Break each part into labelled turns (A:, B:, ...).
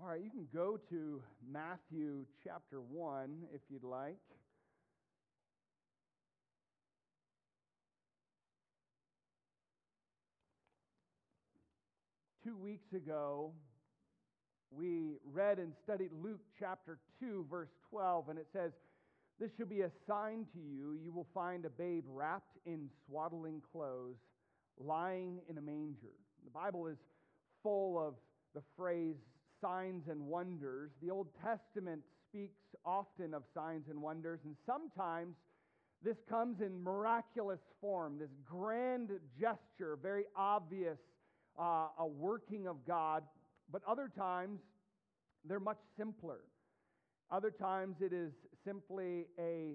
A: All right, you can go to Matthew chapter 1 if you'd like. Two weeks ago, we read and studied Luke chapter 2, verse 12, and it says, This should be a sign to you. You will find a babe wrapped in swaddling clothes, lying in a manger. The Bible is full of the phrase signs and wonders. The Old Testament speaks often of signs and wonders, and sometimes this comes in miraculous form, this grand gesture, very obvious, uh, a working of God. But other times, they're much simpler. Other times, it is simply a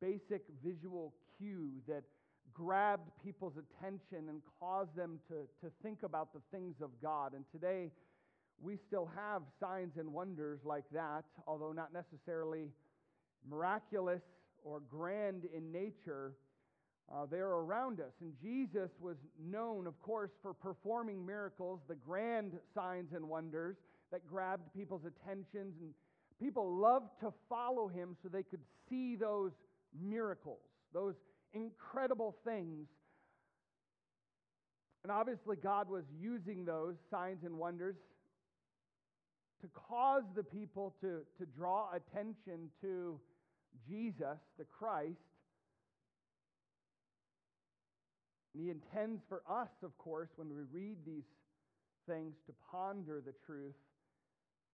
A: basic visual cue that grabbed people's attention and caused them to, to think about the things of God. And today, we still have signs and wonders like that, although not necessarily miraculous or grand in nature. Uh, they're around us. And Jesus was known, of course, for performing miracles, the grand signs and wonders that grabbed people's attentions. And people loved to follow him so they could see those miracles, those incredible things. And obviously, God was using those signs and wonders to cause the people to, to draw attention to Jesus, the Christ. And he intends for us, of course, when we read these things, to ponder the truth,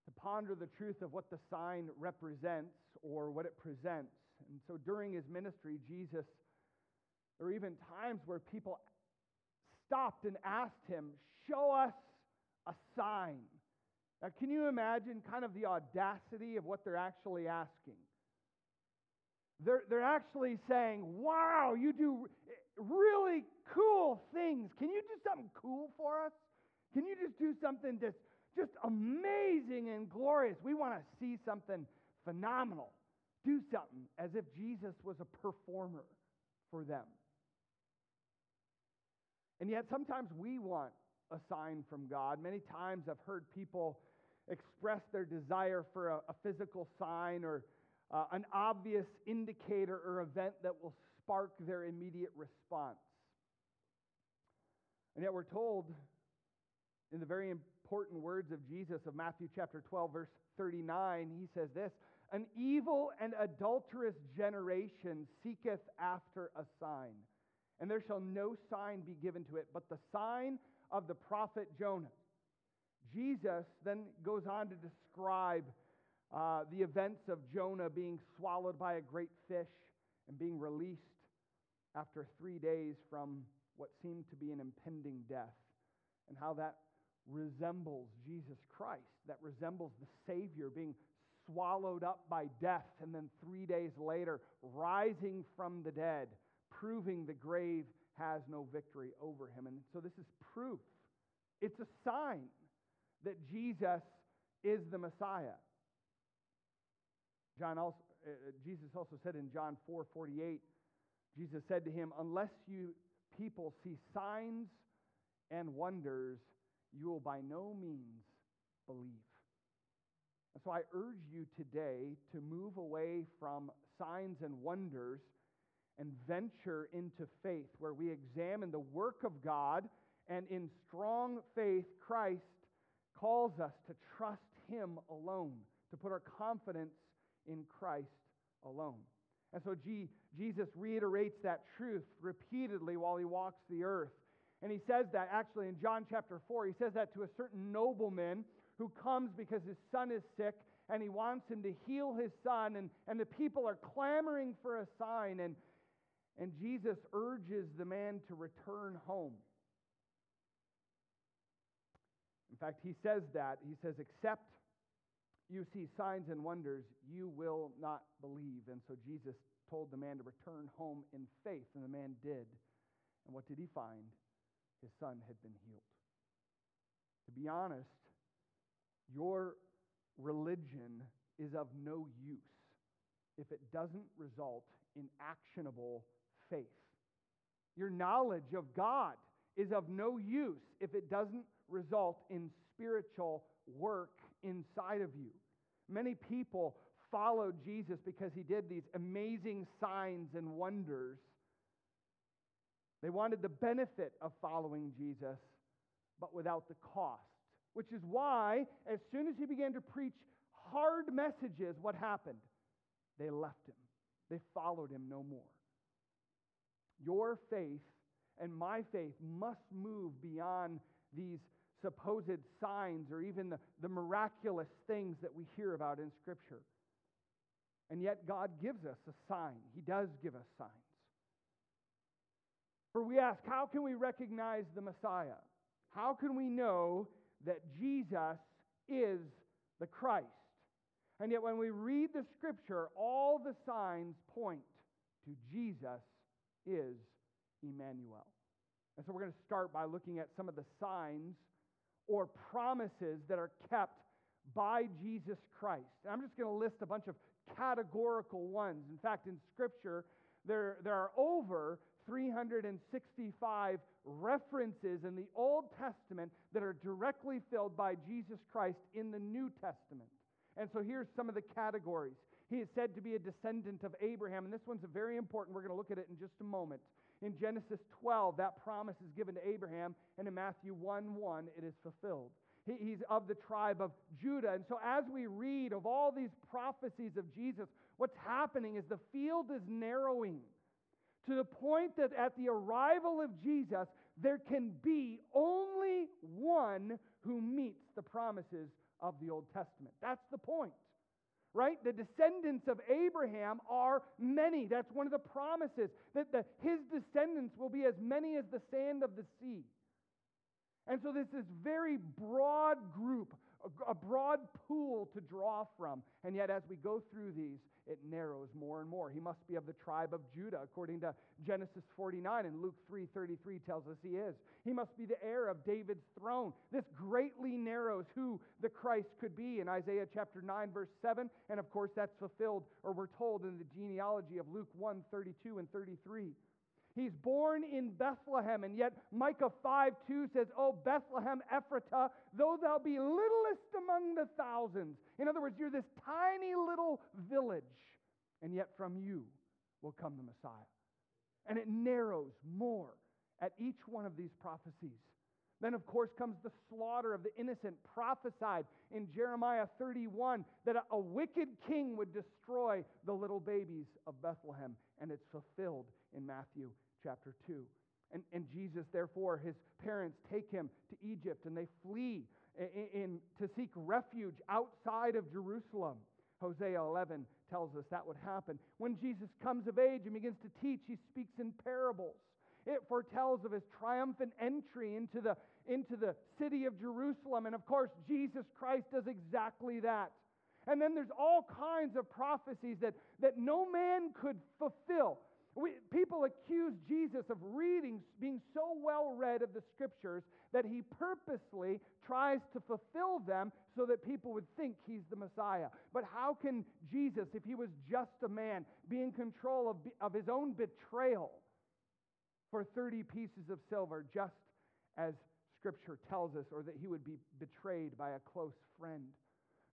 A: to ponder the truth of what the sign represents or what it presents. And so during his ministry, Jesus, there were even times where people stopped and asked him, Show us a sign. Now, can you imagine kind of the audacity of what they're actually asking? They're, they're actually saying, Wow, you do really cool things. Can you do something cool for us? Can you just do something that's just amazing and glorious? We want to see something phenomenal. Do something as if Jesus was a performer for them. And yet, sometimes we want a sign from God. Many times I've heard people express their desire for a, a physical sign or uh, an obvious indicator or event that will spark their immediate response. And yet we're told in the very important words of Jesus of Matthew chapter 12, verse 39, he says this An evil and adulterous generation seeketh after a sign, and there shall no sign be given to it but the sign of the prophet Jonah. Jesus then goes on to describe uh, the events of Jonah being swallowed by a great fish and being released after three days from what seemed to be an impending death, and how that resembles Jesus Christ, that resembles the Savior being swallowed up by death, and then three days later rising from the dead, proving the grave has no victory over him. And so this is proof, it's a sign that Jesus is the Messiah. John also, uh, uh Jesus also said in John 4 48, Jesus said to him, Unless you people see signs and wonders, you will by no means believe. And so I urge you today to move away from signs and wonders and venture into faith, where we examine the work of God and in strong faith, Christ calls us to trust Him alone, to put our confidence in Christ alone. And so G- Jesus reiterates that truth repeatedly while he walks the earth. And he says that actually in John chapter 4, he says that to a certain nobleman who comes because his son is sick and he wants him to heal his son. And, and the people are clamoring for a sign. And, and Jesus urges the man to return home. In fact, he says that. He says, Except you see signs and wonders, you will not believe. And so Jesus told the man to return home in faith, and the man did. And what did he find? His son had been healed. To be honest, your religion is of no use if it doesn't result in actionable faith. Your knowledge of God is of no use if it doesn't result in spiritual work inside of you. Many people followed Jesus because he did these amazing signs and wonders. They wanted the benefit of following Jesus, but without the cost. Which is why, as soon as he began to preach hard messages, what happened? They left him. They followed him no more. Your faith and my faith must move beyond these supposed signs or even the, the miraculous things that we hear about in Scripture. And yet, God gives us a sign. He does give us signs. For we ask, how can we recognize the Messiah? How can we know that Jesus is the Christ? And yet, when we read the Scripture, all the signs point to Jesus is Emmanuel. And so, we're going to start by looking at some of the signs or promises that are kept by Jesus Christ. And I'm just going to list a bunch of categorical ones. In fact, in Scripture, there, there are over 365 references in the Old Testament that are directly filled by Jesus Christ in the New Testament. And so here's some of the categories. He is said to be a descendant of Abraham, and this one's very important. We're going to look at it in just a moment. In Genesis 12, that promise is given to Abraham, and in Matthew 1 1, it is fulfilled. He's of the tribe of Judah. And so, as we read of all these prophecies of Jesus, what's happening is the field is narrowing to the point that at the arrival of Jesus, there can be only one who meets the promises of the Old Testament. That's the point, right? The descendants of Abraham are many. That's one of the promises, that the, his descendants will be as many as the sand of the sea. And so, this is very broad group, a broad pool to draw from. And yet, as we go through these, it narrows more and more. He must be of the tribe of Judah, according to Genesis 49, and Luke 3:33 tells us he is. He must be the heir of David's throne. This greatly narrows who the Christ could be in Isaiah chapter 9, verse 7. And of course, that's fulfilled, or we're told in the genealogy of Luke 1, 32 and 33. He's born in Bethlehem, and yet Micah 5 2 says, Oh, Bethlehem Ephratah, though thou be littlest among the thousands. In other words, you're this tiny little village, and yet from you will come the Messiah. And it narrows more at each one of these prophecies. Then, of course, comes the slaughter of the innocent, prophesied in Jeremiah 31 that a, a wicked king would destroy the little babies of Bethlehem, and it's fulfilled in Matthew chapter 2. And, and Jesus, therefore, his parents take him to Egypt and they flee in, in, to seek refuge outside of Jerusalem. Hosea 11 tells us that would happen. When Jesus comes of age and begins to teach, he speaks in parables. It foretells of his triumphant entry into the, into the city of Jerusalem. And of course, Jesus Christ does exactly that. And then there's all kinds of prophecies that, that no man could fulfill. We, people accuse Jesus of reading, being so well read of the scriptures that he purposely tries to fulfill them so that people would think he's the Messiah. But how can Jesus, if he was just a man, be in control of, of his own betrayal for 30 pieces of silver, just as scripture tells us, or that he would be betrayed by a close friend?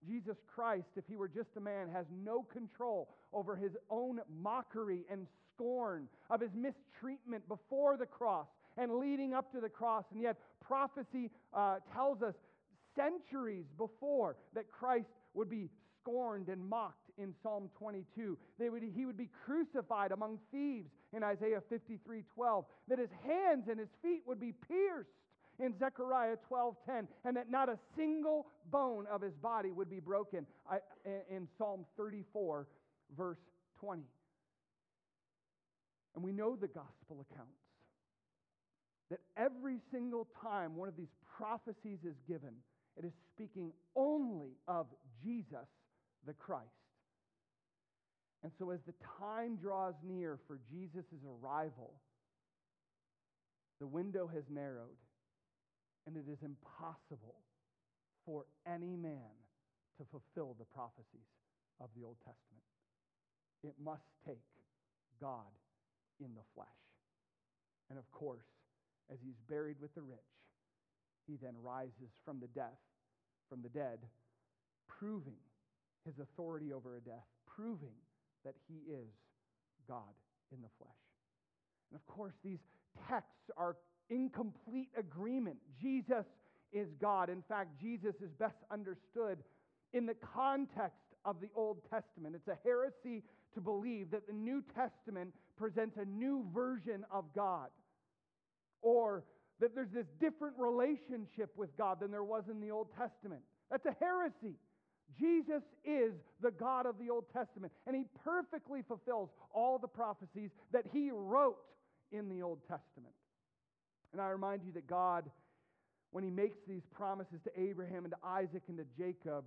A: Jesus Christ, if he were just a man, has no control over his own mockery and scorn of his mistreatment before the cross and leading up to the cross. And yet, prophecy uh, tells us centuries before that Christ would be scorned and mocked in Psalm 22. Would, he would be crucified among thieves in Isaiah 53 12. That his hands and his feet would be pierced in Zechariah 12:10, and that not a single bone of his body would be broken in Psalm 34, verse 20. And we know the gospel accounts that every single time one of these prophecies is given, it is speaking only of Jesus the Christ. And so, as the time draws near for Jesus' arrival, the window has narrowed and it is impossible for any man to fulfill the prophecies of the Old Testament. It must take God in the flesh. And of course, as he's buried with the rich, he then rises from the death, from the dead, proving his authority over a death, proving that he is God in the flesh. And of course, these texts are in complete agreement. Jesus is God. In fact, Jesus is best understood in the context of the Old Testament. It's a heresy to believe that the New Testament presents a new version of God or that there's this different relationship with God than there was in the Old Testament. That's a heresy. Jesus is the God of the Old Testament, and he perfectly fulfills all the prophecies that he wrote in the Old Testament. And I remind you that God, when he makes these promises to Abraham and to Isaac and to Jacob,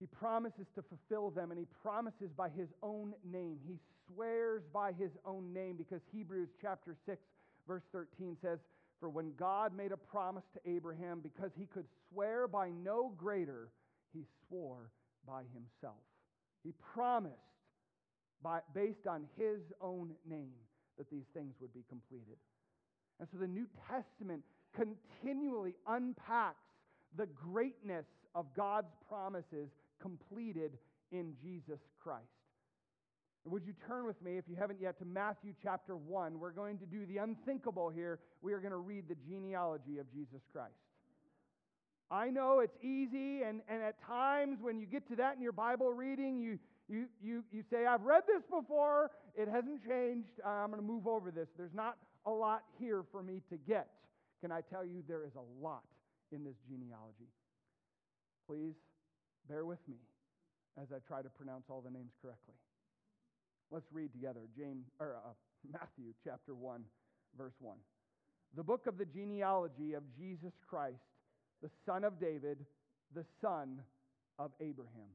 A: he promises to fulfill them, and he promises by his own name. He swears by his own name because Hebrews chapter 6, verse 13 says, for when God made a promise to Abraham, because he could swear by no greater, he swore by himself. He promised, by, based on his own name, that these things would be completed. And so the New Testament continually unpacks the greatness of God's promises completed in Jesus Christ. Would you turn with me, if you haven't yet, to Matthew chapter 1? We're going to do the unthinkable here. We are going to read the genealogy of Jesus Christ. I know it's easy, and, and at times when you get to that in your Bible reading, you, you, you, you say, I've read this before, it hasn't changed, uh, I'm going to move over this. There's not a lot here for me to get. Can I tell you, there is a lot in this genealogy? Please bear with me as I try to pronounce all the names correctly. Let's read together James or uh, Matthew chapter 1 verse 1. The book of the genealogy of Jesus Christ, the son of David, the son of Abraham.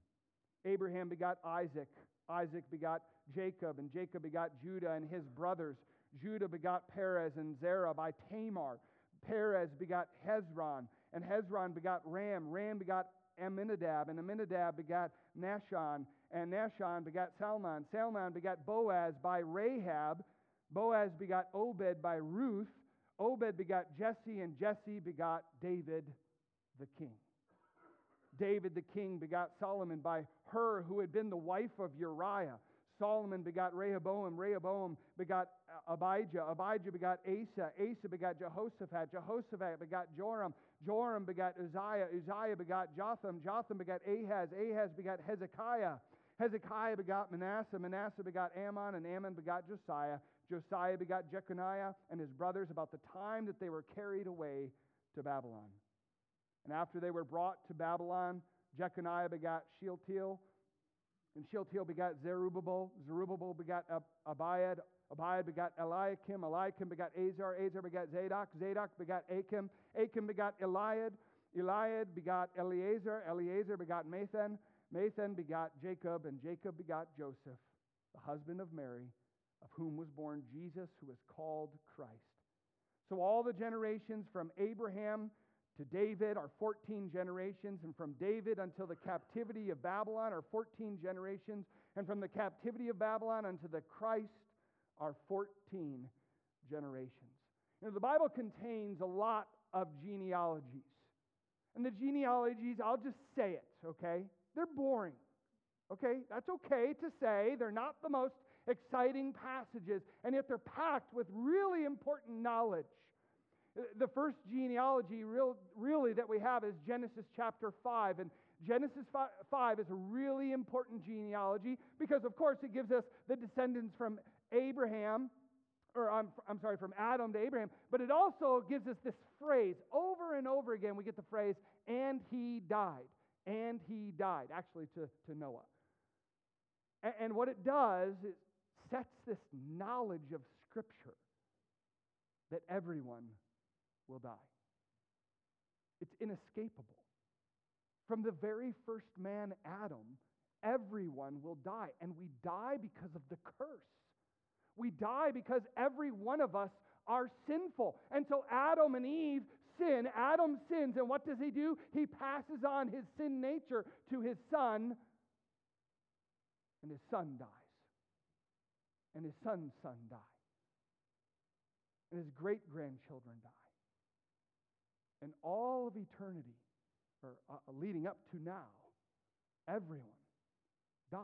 A: Abraham begot Isaac, Isaac begot Jacob, and Jacob begot Judah and his brothers. Judah begot Perez and Zerah by Tamar. Perez begot Hezron, and Hezron begot Ram. Ram begot Amminadab, and Amminadab begot Nahshon, and Nahshon begot Salmon. Salmon begot Boaz by Rahab. Boaz begot Obed by Ruth. Obed begot Jesse, and Jesse begot David the king. David the king begot Solomon by her who had been the wife of Uriah. Solomon begot Rehoboam. Rehoboam begot Abijah. Abijah begot Asa. Asa begot Jehoshaphat. Jehoshaphat begot Joram. Joram begot Uzziah. Uzziah begot Jotham. Jotham begot Ahaz. Ahaz begot Hezekiah. Hezekiah begot Manasseh. Manasseh begot Amon. and Amon begot Josiah. Josiah begot Jeconiah and his brothers about the time that they were carried away to Babylon. And after they were brought to Babylon, Jeconiah begot Shealtiel, and Shealtiel begot Zerubbabel. Zerubbabel begot Abiud. Abiud begot Eliakim. Eliakim begot Azor. Azor begot Zadok. Zadok begot Achim. Achim begot Eliud. Eliud begot Eleazar. Eleazar begot Matthan. Matthan begot Jacob, and Jacob begot Joseph, the husband of Mary, of whom was born Jesus, who is called Christ. So all the generations from Abraham to David are 14 generations, and from David until the captivity of Babylon are 14 generations, and from the captivity of Babylon unto the Christ are 14 generations. You know, the Bible contains a lot of genealogies. And the genealogies, I'll just say it, okay? They're boring. Okay? That's okay to say. They're not the most exciting passages, and yet they're packed with really important knowledge. The first genealogy, real, really, that we have is Genesis chapter 5. And Genesis 5 is a really important genealogy because, of course, it gives us the descendants from Abraham, or I'm, I'm sorry, from Adam to Abraham, but it also gives us this phrase over and over again. We get the phrase, and he died and he died, actually to, to Noah. And, and what it does is sets this knowledge of Scripture that everyone will die. It's inescapable. From the very first man, Adam, everyone will die. And we die because of the curse. We die because every one of us are sinful. And so Adam and Eve sin, Adam sins, and what does he do? He passes on his sin nature to his son, and his son dies. And his son's son dies. And his great grandchildren die. And all of eternity, or uh, leading up to now, everyone dies.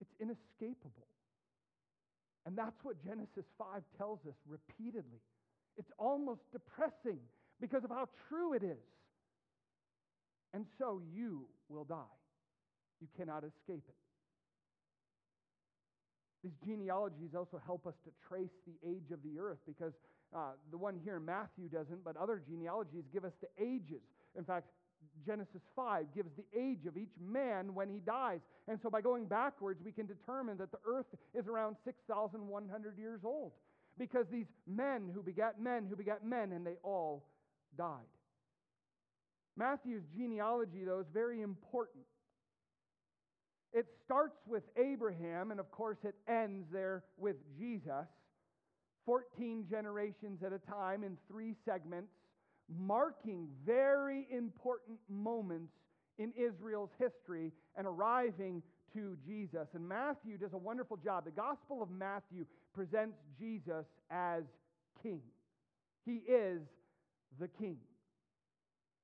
A: It's inescapable. And that's what Genesis 5 tells us repeatedly. It's almost depressing because of how true it is. And so you will die. You cannot escape it. These genealogies also help us to trace the age of the earth because uh, the one here in Matthew doesn't, but other genealogies give us the ages. In fact, Genesis 5 gives the age of each man when he dies. And so by going backwards, we can determine that the earth is around 6,100 years old because these men who begat men who begat men, and they all died. Matthew's genealogy, though, is very important. It starts with Abraham, and of course, it ends there with Jesus. 14 generations at a time in three segments, marking very important moments in Israel's history and arriving to Jesus. And Matthew does a wonderful job. The Gospel of Matthew presents Jesus as king, he is the king.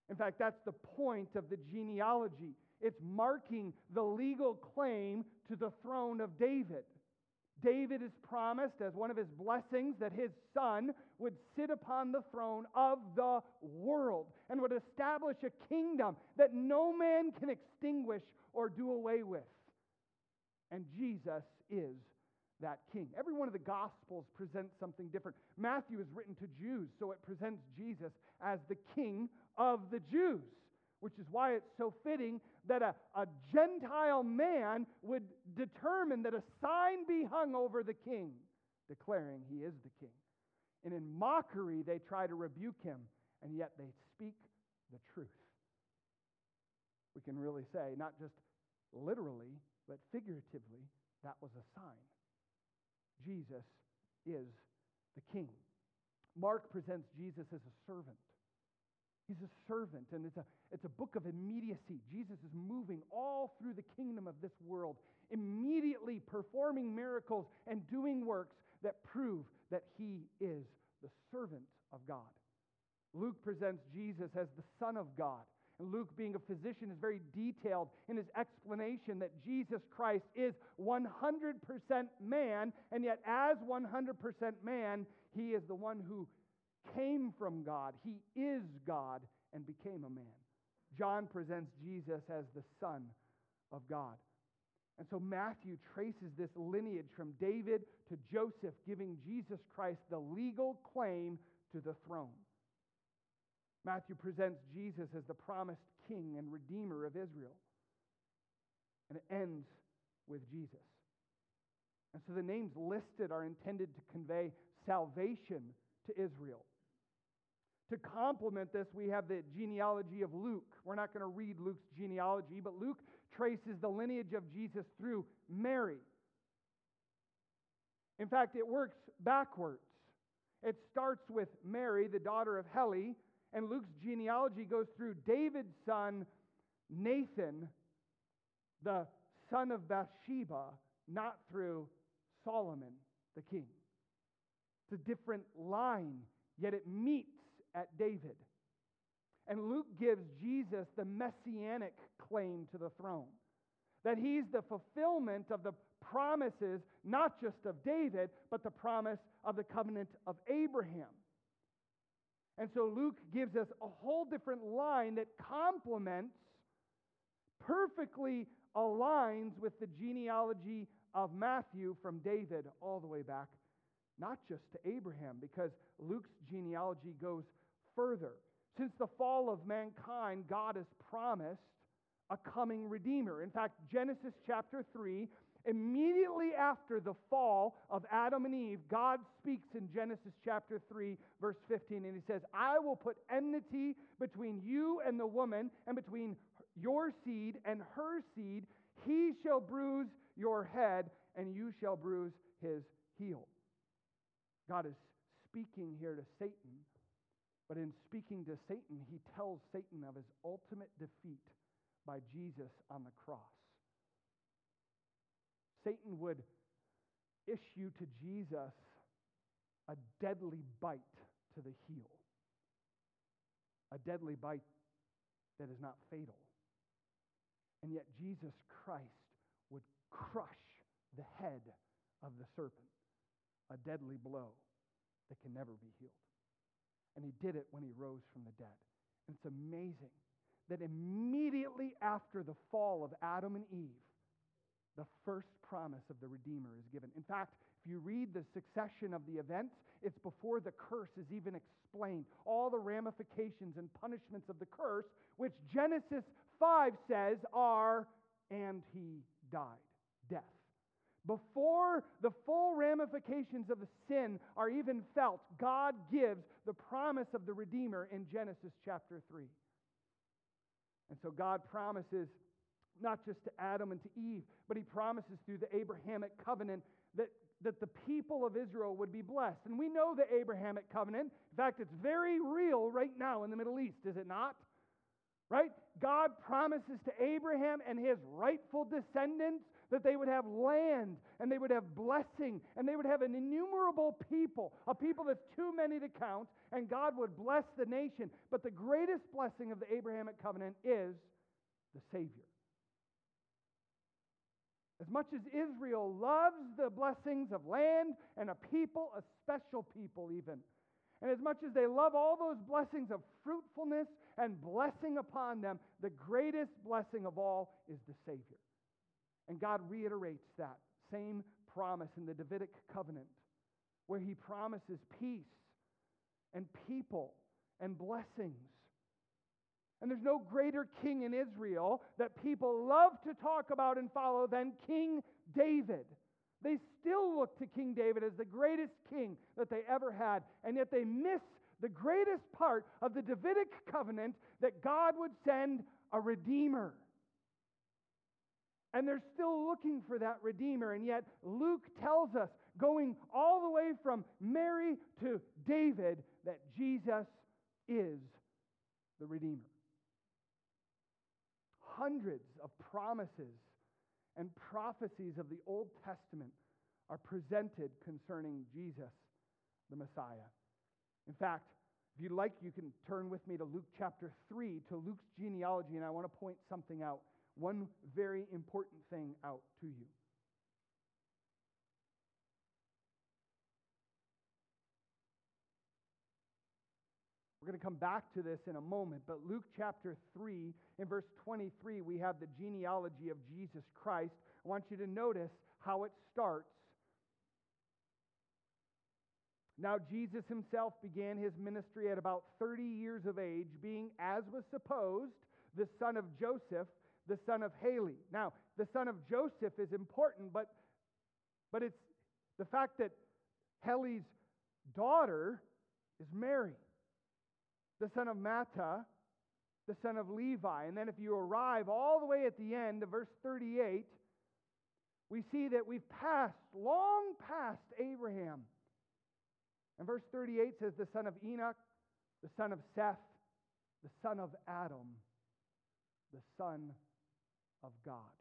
A: In fact, that's the point of the genealogy. It's marking the legal claim to the throne of David. David is promised as one of his blessings that his son would sit upon the throne of the world and would establish a kingdom that no man can extinguish or do away with. And Jesus is that king. Every one of the Gospels presents something different. Matthew is written to Jews, so it presents Jesus as the king of the Jews which is why it's so fitting that a, a Gentile man would determine that a sign be hung over the king, declaring he is the king. And in mockery, they try to rebuke him, and yet they speak the truth. We can really say, not just literally, but figuratively, that was a sign. Jesus is the king. Mark presents Jesus as a servant. He's a servant, and it's a, it's a book of immediacy. Jesus is moving all through the kingdom of this world, immediately performing miracles and doing works that prove that he is the servant of God. Luke presents Jesus as the Son of God. And Luke, being a physician, is very detailed in his explanation that Jesus Christ is 100% man, and yet, as 100% man, he is the one who came from God. He is God and became a man. John presents Jesus as the Son of God. And so Matthew traces this lineage from David to Joseph, giving Jesus Christ the legal claim to the throne. Matthew presents Jesus as the promised king and redeemer of Israel. And it ends with Jesus. And so the names listed are intended to convey salvation to Israel. To complement this, we have the genealogy of Luke. We're not going to read Luke's genealogy, but Luke traces the lineage of Jesus through Mary. In fact, it works backwards. It starts with Mary, the daughter of Heli, and Luke's genealogy goes through David's son, Nathan, the son of Bathsheba, not through Solomon, the king. It's a different line, yet it meets at David. And Luke gives Jesus the messianic claim to the throne. That he's the fulfillment of the promises, not just of David, but the promise of the covenant of Abraham. And so Luke gives us a whole different line that complements, perfectly aligns with the genealogy of Matthew from David all the way back, not just to Abraham, because Luke's genealogy goes further. Since the fall of mankind, God has promised a coming Redeemer. In fact, Genesis chapter 3, immediately after the fall of Adam and Eve, God speaks in Genesis chapter 3, verse 15, and he says, I will put enmity between you and the woman, and between your seed and her seed. He shall bruise your head, and you shall bruise his heel. God is speaking here to Satan but in speaking to Satan, he tells Satan of his ultimate defeat by Jesus on the cross. Satan would issue to Jesus a deadly bite to the heel. A deadly bite that is not fatal. And yet, Jesus Christ would crush the head of the serpent, a deadly blow that can never be healed. And he did it when he rose from the dead. And it's amazing that immediately after the fall of Adam and Eve, the first promise of the Redeemer is given. In fact, if you read the succession of the events, it's before the curse is even explained. All the ramifications and punishments of the curse, which Genesis 5 says are, and he died, death. Before the full ramifications of the sin are even felt, God gives the promise of the Redeemer in Genesis chapter 3. And so God promises not just to Adam and to Eve, but he promises through the Abrahamic covenant that, that the people of Israel would be blessed. And we know the Abrahamic covenant. In fact, it's very real right now in the Middle East, is it not? Right? God promises to Abraham and his rightful descendants that they would have land and they would have blessing and they would have an innumerable people, a people that's too many to count, and God would bless the nation. But the greatest blessing of the Abrahamic covenant is the Savior. As much as Israel loves the blessings of land and a people, a special people, even, and as much as they love all those blessings of fruitfulness and blessing upon them, the greatest blessing of all is the Savior. And God reiterates that same promise in the Davidic covenant, where He promises peace and people and blessings. And there's no greater king in Israel that people love to talk about and follow than King David. They still look to King David as the greatest king that they ever had, and yet they miss the greatest part of the Davidic covenant that God would send a redeemer. And they're still looking for that Redeemer. And yet, Luke tells us, going all the way from Mary to David, that Jesus is the Redeemer. Hundreds of promises and prophecies of the Old Testament are presented concerning Jesus, the Messiah. In fact, if you'd like, you can turn with me to Luke chapter 3, to Luke's genealogy, and I want to point something out one very important thing out to you. We're going to come back to this in a moment, but Luke chapter 3, in verse 23, we have the genealogy of Jesus Christ. I want you to notice how it starts. Now, Jesus himself began his ministry at about 30 years of age, being, as was supposed, the son of Joseph the son of Heli. Now, the son of Joseph is important, but, but it's the fact that Heli's daughter is Mary, the son of Matthat, the son of Levi. And then if you arrive all the way at the end of verse 38, we see that we've passed, long past Abraham. And verse 38 says, the son of Enoch, the son of Seth, the son of Adam, the son of God.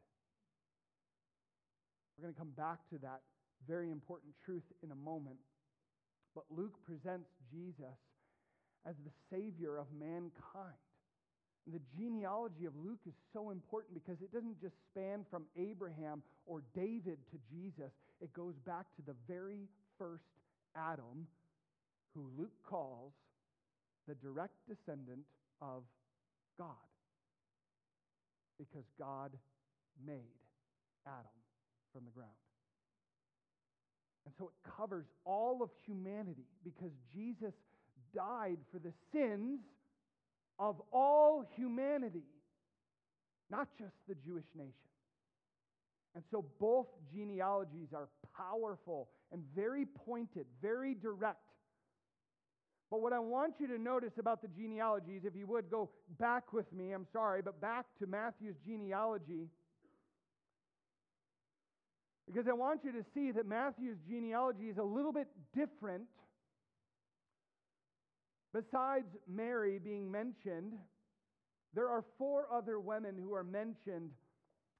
A: We're going to come back to that very important truth in a moment. But Luke presents Jesus as the Savior of mankind. And the genealogy of Luke is so important because it doesn't just span from Abraham or David to Jesus, it goes back to the very first Adam, who Luke calls the direct descendant of God because God made Adam from the ground. And so it covers all of humanity because Jesus died for the sins of all humanity, not just the Jewish nation. And so both genealogies are powerful and very pointed, very direct. But what I want you to notice about the genealogies, if you would go back with me, I'm sorry, but back to Matthew's genealogy. Because I want you to see that Matthew's genealogy is a little bit different. Besides Mary being mentioned, there are four other women who are mentioned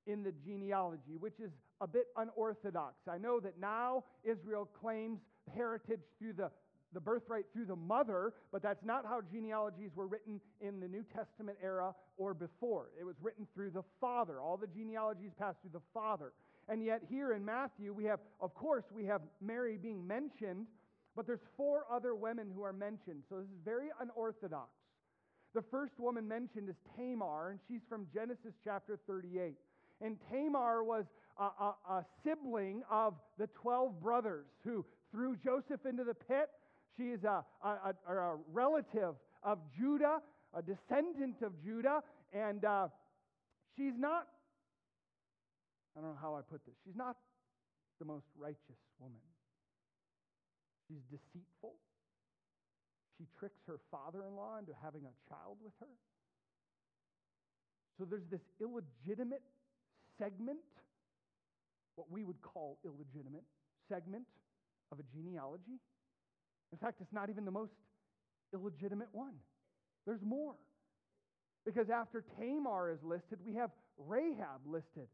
A: in the genealogy, which is a bit unorthodox. I know that now Israel claims heritage through the the birthright through the mother, but that's not how genealogies were written in the New Testament era or before. It was written through the father. All the genealogies pass through the father. And yet, here in Matthew, we have, of course, we have Mary being mentioned, but there's four other women who are mentioned. So this is very unorthodox. The first woman mentioned is Tamar, and she's from Genesis chapter 38. And Tamar was a, a, a sibling of the 12 brothers who threw Joseph into the pit. She is a, a, a relative of Judah, a descendant of Judah, and uh, she's not, I don't know how I put this, she's not the most righteous woman. She's deceitful. She tricks her father in law into having a child with her. So there's this illegitimate segment, what we would call illegitimate segment of a genealogy. In fact, it's not even the most illegitimate one. There's more. Because after Tamar is listed, we have Rahab listed.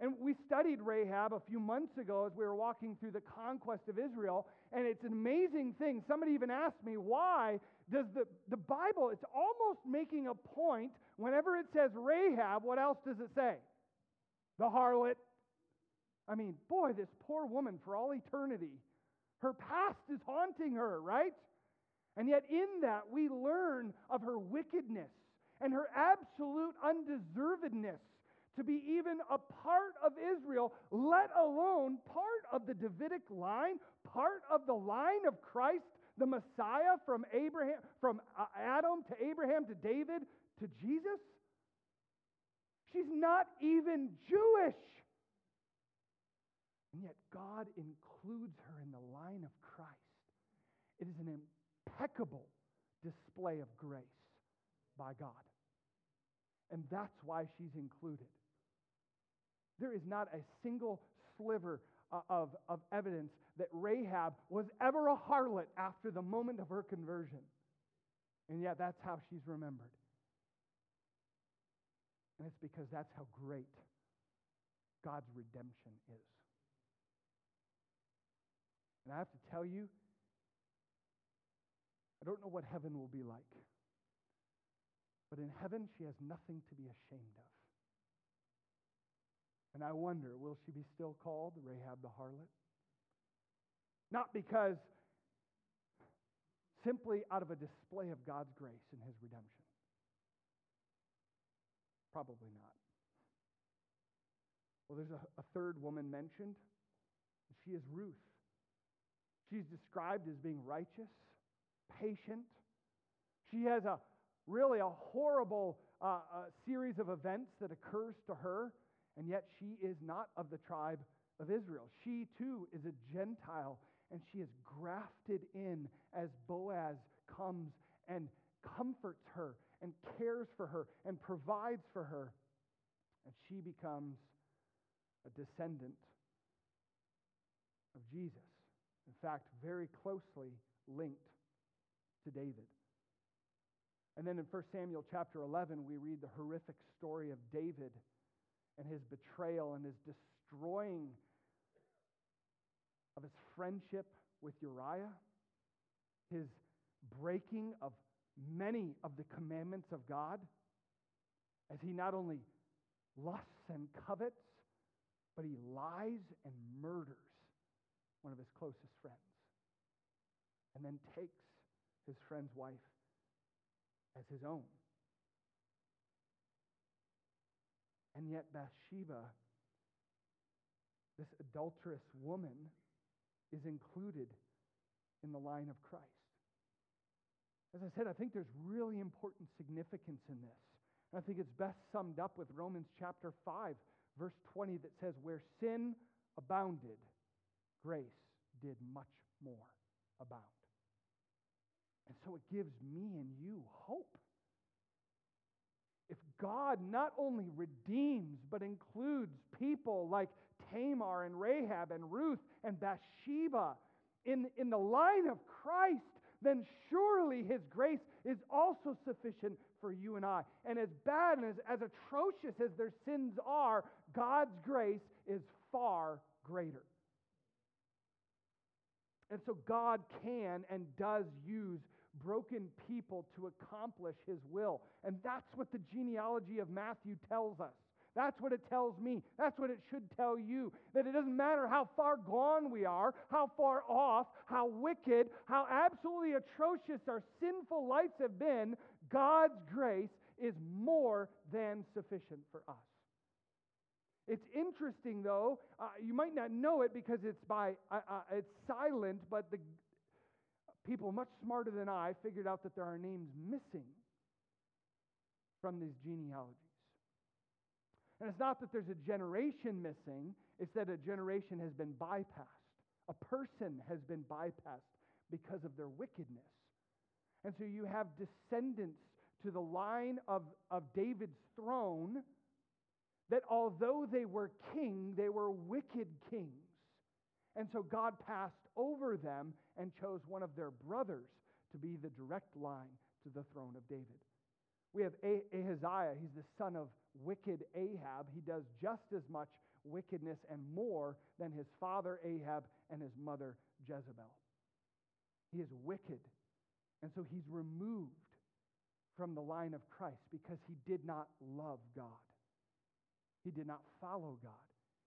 A: And we studied Rahab a few months ago as we were walking through the conquest of Israel, and it's an amazing thing. Somebody even asked me, why does the, the Bible, it's almost making a point, whenever it says Rahab, what else does it say? The harlot. I mean, boy, this poor woman for all eternity, her past is haunting her, right? And yet, in that, we learn of her wickedness and her absolute undeservedness to be even a part of Israel, let alone part of the Davidic line, part of the line of Christ, the Messiah from Abraham, from uh, Adam to Abraham to David to Jesus. She's not even Jewish. And yet God includes her in the line of Christ. It is an impeccable display of grace by God. And that's why she's included. There is not a single sliver of, of evidence that Rahab was ever a harlot after the moment of her conversion. And yet, that's how she's remembered. And it's because that's how great God's redemption is. And I have to tell you, I don't know what heaven will be like. But in heaven, she has nothing to be ashamed of. And I wonder, will she be still called Rahab the harlot? Not because simply out of a display of God's grace and his redemption. Probably not. Well, there's a, a third woman mentioned. She is Ruth. She's described as being righteous, patient. She has a really a horrible uh, uh, series of events that occurs to her and yet she is not of the tribe of Israel. She too is a Gentile, and she is grafted in as Boaz comes and comforts her and cares for her and provides for her. And she becomes a descendant of Jesus. In fact, very closely linked to David. And then in 1 Samuel chapter 11, we read the horrific story of David and his betrayal and his destroying of his friendship with Uriah, his breaking of many of the commandments of God, as he not only lusts and covets, but he lies and murders one of his closest friends, and then takes his friend's wife as his own. And yet, Bathsheba, this adulterous woman, is included in the line of Christ. As I said, I think there's really important significance in this. And I think it's best summed up with Romans chapter 5, verse 20, that says, Where sin abounded, grace did much more abound. And so it gives me and you hope if God not only redeems, but includes people like Tamar and Rahab and Ruth and Bathsheba in, in the line of Christ, then surely his grace is also sufficient for you and I. And as bad and as, as atrocious as their sins are, God's grace is far greater. And so God can and does use broken people to accomplish his will. And that's what the genealogy of Matthew tells us. That's what it tells me. That's what it should tell you. That it doesn't matter how far gone we are, how far off, how wicked, how absolutely atrocious our sinful lives have been, God's grace is more than sufficient for us. It's interesting, though. Uh, you might not know it because it's by uh, uh, it's silent, but the people much smarter than I figured out that there are names missing from these genealogies. And it's not that there's a generation missing; it's that a generation has been bypassed. A person has been bypassed because of their wickedness. And so you have descendants to the line of, of David's throne that although they were king, they were wicked kings. And so God passed over them and chose one of their brothers to be the direct line to the throne of David. We have Ahaziah, he's the son of wicked Ahab. He does just as much wickedness and more than his father Ahab and his mother Jezebel. He is wicked. And so he's removed from the line of Christ because he did not love God. He did not follow God.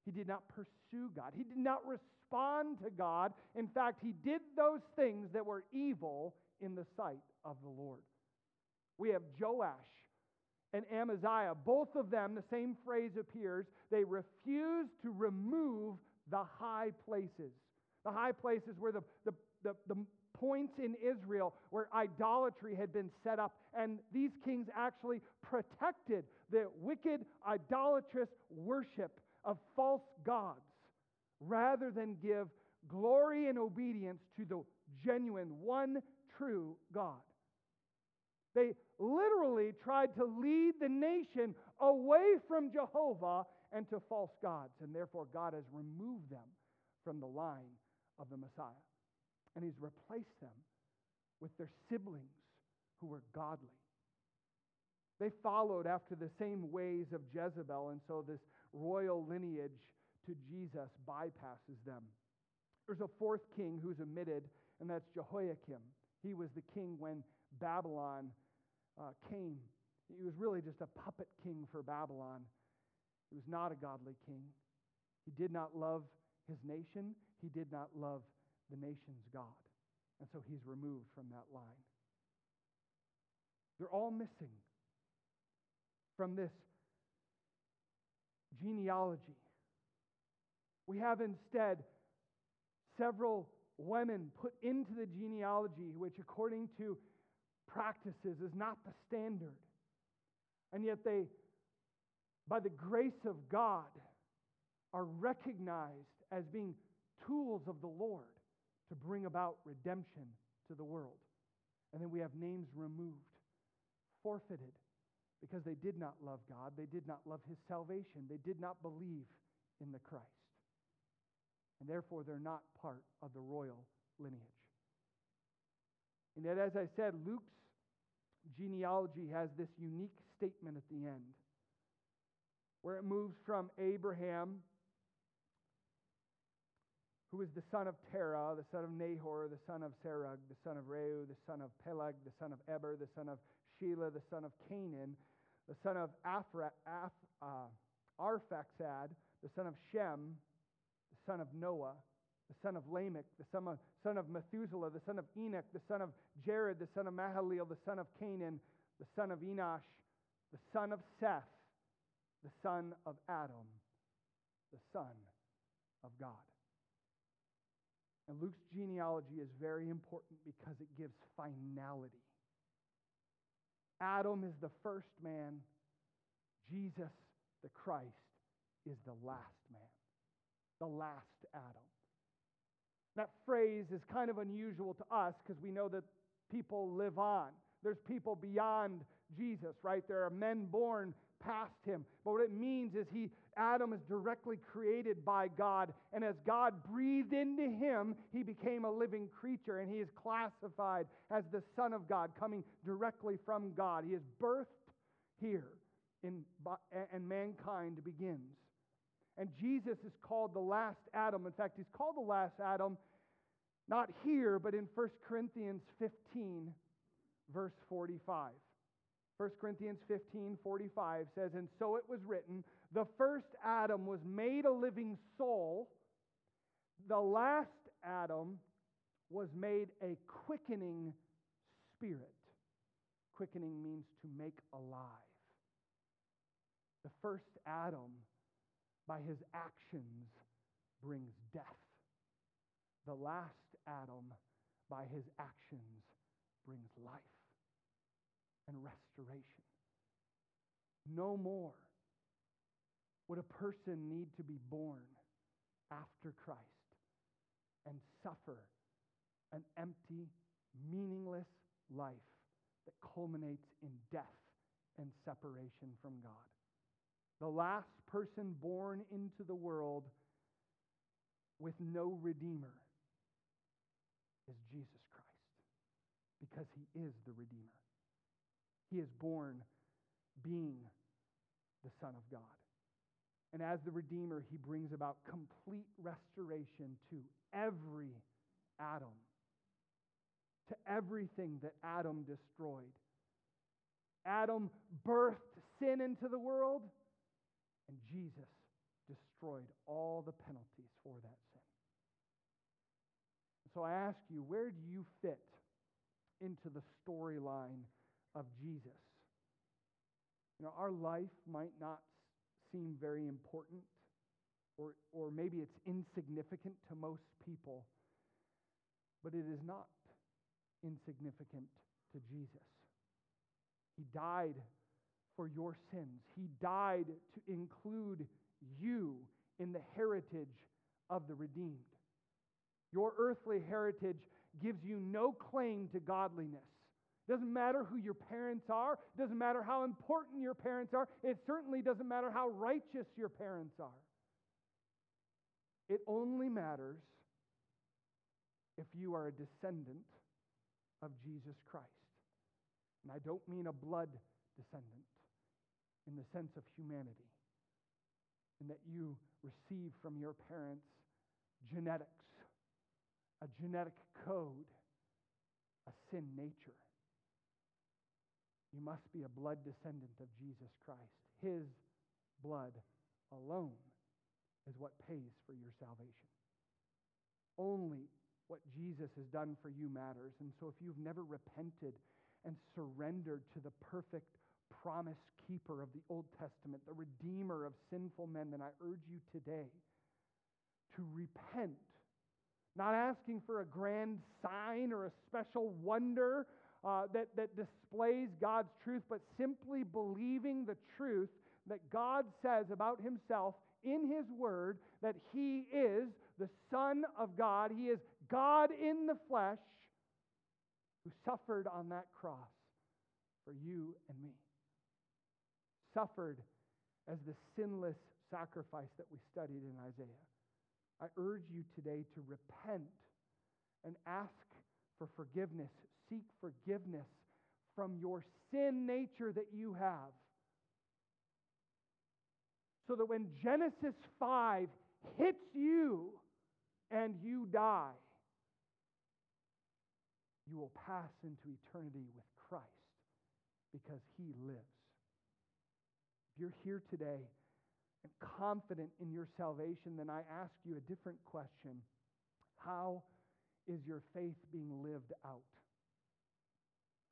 A: He did not pursue God. He did not respond to God. In fact, he did those things that were evil in the sight of the Lord. We have Joash and Amaziah. Both of them, the same phrase appears. They refused to remove the high places. The high places where the, the, the, the points in Israel where idolatry had been set up. And these kings actually protected the wicked, idolatrous worship of false gods rather than give glory and obedience to the genuine, one true God. They literally tried to lead the nation away from Jehovah and to false gods, and therefore God has removed them from the line of the Messiah and he's replaced them with their siblings who were godly. They followed after the same ways of Jezebel, and so this royal lineage to Jesus bypasses them. There's a fourth king who's omitted, and that's Jehoiakim. He was the king when Babylon uh, came. He was really just a puppet king for Babylon. He was not a godly king. He did not love his nation, he did not love the nation's God. And so he's removed from that line. They're all missing from this genealogy. We have instead several women put into the genealogy, which, according to practices, is not the standard. And yet they, by the grace of God, are recognized as being tools of the Lord to bring about redemption to the world. And then we have names removed, forfeited, because they did not love God. They did not love his salvation. They did not believe in the Christ. And therefore, they're not part of the royal lineage. And yet, as I said, Luke's genealogy has this unique statement at the end where it moves from Abraham who was the son of Terah, the son of Nahor, the son of Serug, the son of Reu, the son of Peleg, the son of Eber, the son of Shelah, the son of Cainan, the son of Afra, Af, uh, Arphaxad, the son of Shem, the son of Noah, the son of Lamech, the son of, son of Methuselah, the son of Enoch, the son of Jared, the son of Mahalalel, the son of Cainan, the son of Enosh, the son of Seth, the son of Adam, the son of God. And Luke's genealogy is very important because it gives finality. Adam is the first man, Jesus, the Christ, is the last man, the last Adam. That phrase is kind of unusual to us because we know that people live on. There's people beyond Jesus, right? There are men born past him. But what it means is he Adam is directly created by God, and as God breathed into him, he became a living creature, and he is classified as the Son of God, coming directly from God. He is birthed here, in, and mankind begins. And Jesus is called the last Adam. In fact, he's called the last Adam Not here, but in 1 Corinthians 15, verse 45. 1 Corinthians 15, 45 says, And so it was written, the first Adam was made a living soul, the last Adam was made a quickening spirit. Quickening means to make alive. The first Adam, by his actions, brings death. The last Adam, by his actions, brings life and restoration. No more would a person need to be born after Christ and suffer an empty, meaningless life that culminates in death and separation from God. The last person born into the world with no Redeemer is Jesus Christ because he is the Redeemer. He is born being the Son of God. And as the Redeemer, he brings about complete restoration to every Adam, to everything that Adam destroyed. Adam birthed sin into the world, and Jesus destroyed all the penalties for that sin. So I ask you, where do you fit into the storyline of Jesus? You know, our life might not seem very important, or, or maybe it's insignificant to most people, but it is not insignificant to Jesus. He died for your sins, He died to include you in the heritage of the redeemed. Your earthly heritage gives you no claim to godliness. Doesn't matter who your parents are, doesn't matter how important your parents are, it certainly doesn't matter how righteous your parents are. It only matters if you are a descendant of Jesus Christ. And I don't mean a blood descendant in the sense of humanity, in that you receive from your parents genetics, a genetic code, a sin nature. You must be a blood descendant of Jesus Christ. His blood alone is what pays for your salvation. Only what Jesus has done for you matters. And so if you've never repented and surrendered to the perfect promise keeper of the Old Testament, the redeemer of sinful men, then I urge you today to repent. Not asking for a grand sign or a special wonder uh, that, that displays God's truth, but simply believing the truth that God says about himself in his word that he is the Son of God. He is God in the flesh who suffered on that cross for you and me. Suffered as the sinless sacrifice that we studied in Isaiah. I urge you today to repent and ask for forgiveness seek forgiveness from your sin nature that you have. So that when Genesis 5 hits you and you die, you will pass into eternity with Christ because he lives. If you're here today and confident in your salvation, then I ask you a different question How is your faith being lived out?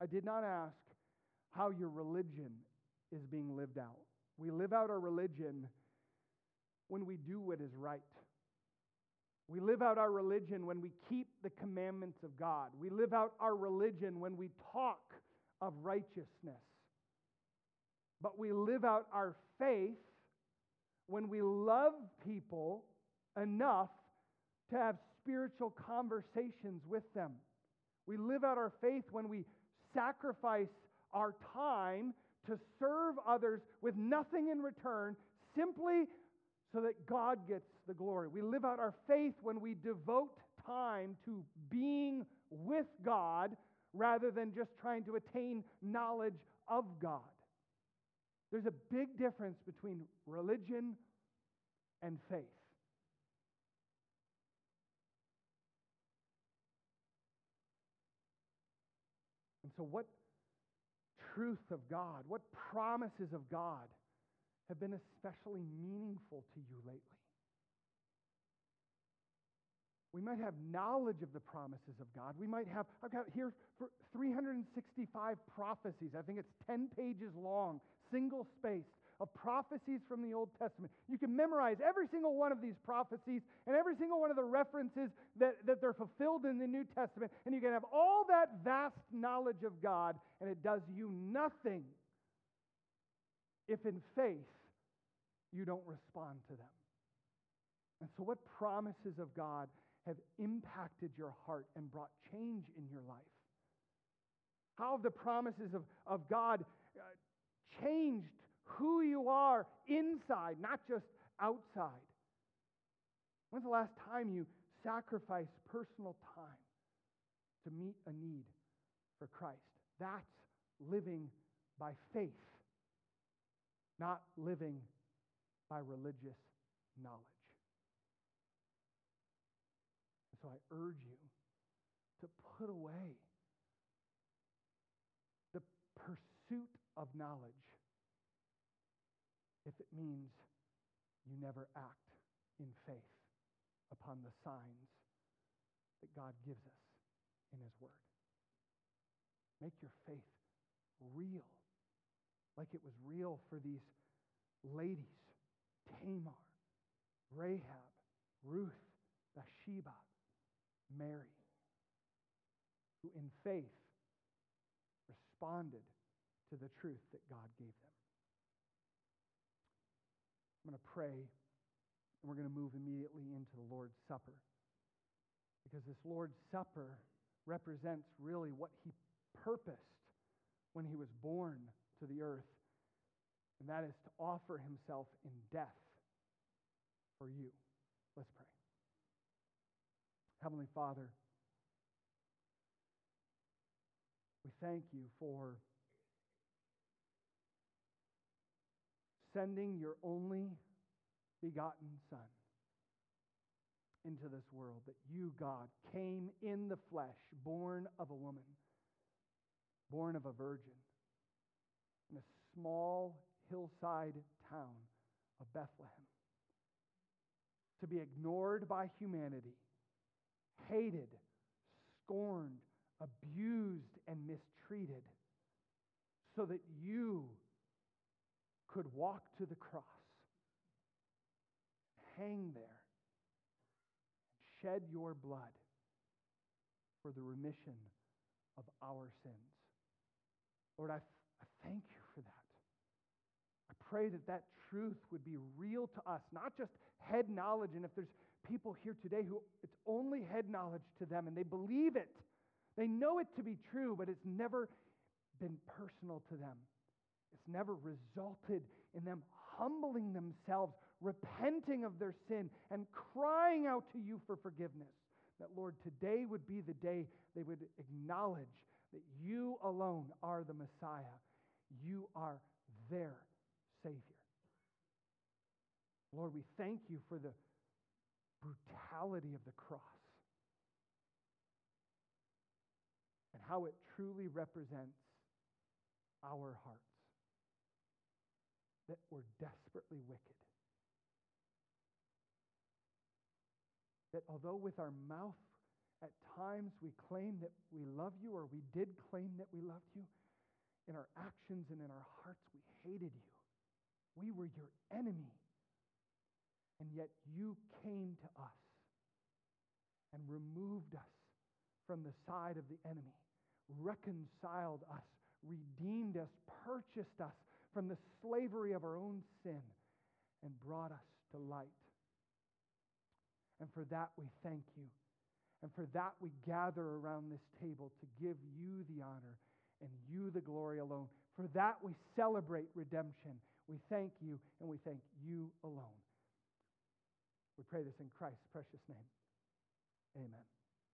A: I did not ask how your religion is being lived out. We live out our religion when we do what is right. We live out our religion when we keep the commandments of God. We live out our religion when we talk of righteousness. But we live out our faith when we love people enough to have spiritual conversations with them. We live out our faith when we sacrifice our time to serve others with nothing in return, simply so that God gets the glory. We live out our faith when we devote time to being with God rather than just trying to attain knowledge of God. There's a big difference between religion and faith. So, what truth of God, what promises of God have been especially meaningful to you lately? We might have knowledge of the promises of God. We might have, I've got here for 365 prophecies. I think it's 10 pages long, single spaced, of prophecies from the Old Testament. You can memorize every single one of these prophecies and every single one of the references that, that they're fulfilled in the New Testament, and you can have all that vast knowledge of God, and it does you nothing if in faith you don't respond to them. And so, what promises of God have impacted your heart and brought change in your life? How have the promises of, of God uh, changed who you are inside, not just outside? When's the last time you sacrificed personal time to meet a need for Christ? That's living by faith, not living by religious knowledge. So I urge you to put away the pursuit of knowledge means you never act in faith upon the signs that God gives us in His Word. Make your faith real, like it was real for these ladies Tamar, Rahab, Ruth, Bathsheba, Mary, who in faith responded to the truth that God gave them. I'm going to pray, and we're going to move immediately into the Lord's Supper. Because this Lord's Supper represents really what he purposed when he was born to the earth, and that is to offer himself in death for you. Let's pray. Heavenly Father, we thank you for sending your only begotten Son into this world, that you, God, came in the flesh, born of a woman, born of a virgin, in a small hillside town of Bethlehem, to be ignored by humanity, hated, scorned, abused, and mistreated, so that you could walk to the cross, hang there, shed your blood for the remission of our sins. Lord, I, I thank you for that. I pray that that truth would be real to us, not just head knowledge. And if there's people here today who it's only head knowledge to them and they believe it, they know it to be true, but it's never been personal to them. It's never resulted in them humbling themselves, repenting of their sin, and crying out to you for forgiveness. That, Lord, today would be the day they would acknowledge that you alone are the Messiah. You are their Savior. Lord, we thank you for the brutality of the cross and how it truly represents our hearts that we're desperately wicked. That although with our mouth at times we claim that we love you, or we did claim that we loved you, in our actions and in our hearts we hated you. We were your enemy. And yet you came to us and removed us from the side of the enemy, reconciled us, redeemed us, purchased us from the slavery of our own sin and brought us to light. And for that we thank you. And for that we gather around this table to give you the honor and you the glory alone. For that we celebrate redemption. We thank you and we thank you alone. We pray this in Christ's precious name. Amen.